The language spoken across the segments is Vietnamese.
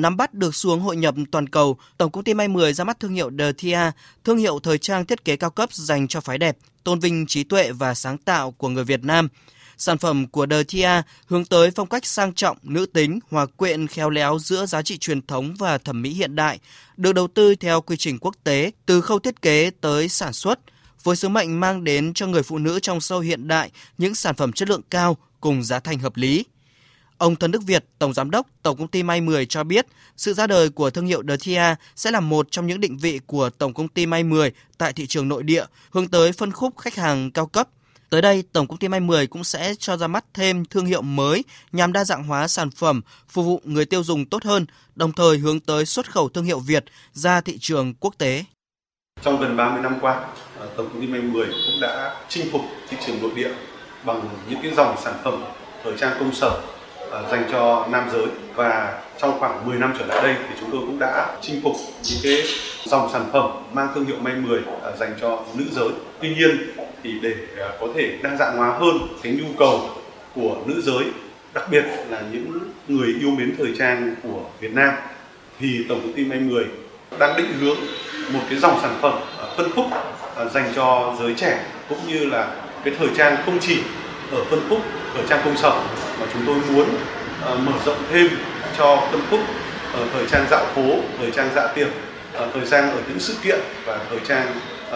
Nắm bắt được xuống hội nhập toàn cầu, Tổng công ty May 10 ra mắt thương hiệu The Tia, thương hiệu thời trang thiết kế cao cấp dành cho phái đẹp, tôn vinh trí tuệ và sáng tạo của người Việt Nam. Sản phẩm của The Tia hướng tới phong cách sang trọng, nữ tính, hòa quyện khéo léo giữa giá trị truyền thống và thẩm mỹ hiện đại, được đầu tư theo quy trình quốc tế từ khâu thiết kế tới sản xuất, với sứ mệnh mang đến cho người phụ nữ trong sâu hiện đại những sản phẩm chất lượng cao cùng giá thành hợp lý. Ông Thân Đức Việt, Tổng Giám đốc Tổng Công ty May 10 cho biết, sự ra đời của thương hiệu The sẽ là một trong những định vị của Tổng Công ty May 10 tại thị trường nội địa, hướng tới phân khúc khách hàng cao cấp. Tới đây, Tổng Công ty May 10 cũng sẽ cho ra mắt thêm thương hiệu mới nhằm đa dạng hóa sản phẩm, phục vụ người tiêu dùng tốt hơn, đồng thời hướng tới xuất khẩu thương hiệu Việt ra thị trường quốc tế. Trong gần 30 năm qua, ờ, Tổng Công ty May 10 cũng đã chinh phục thị trường nội địa bằng những cái dòng sản phẩm thời trang công sở Ờ, dành cho nam giới và trong khoảng 10 năm trở lại đây thì chúng tôi cũng đã chinh phục những cái dòng sản phẩm mang thương hiệu may 10 ờ, dành cho nữ giới. Tuy nhiên thì để ờ, có thể đa dạng hóa hơn cái nhu cầu của nữ giới, đặc biệt là những người yêu mến thời trang của Việt Nam thì tổng công ty may 10 đang định hướng một cái dòng sản phẩm phân khúc dành cho giới trẻ cũng như là cái thời trang không chỉ ở phân khúc thời trang công sở mà chúng tôi muốn uh, mở rộng thêm cho phân khúc ở ờ, thời trang dạo phố, thời trang dạ tiệc, ờ, thời trang ở những sự kiện và thời trang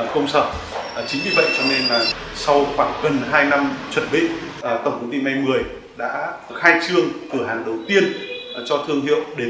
uh, công sở. Uh, chính vì vậy cho nên là sau khoảng gần 2 năm chuẩn bị, uh, tổng công ty May 10 đã khai trương cửa hàng đầu tiên uh, cho thương hiệu Đề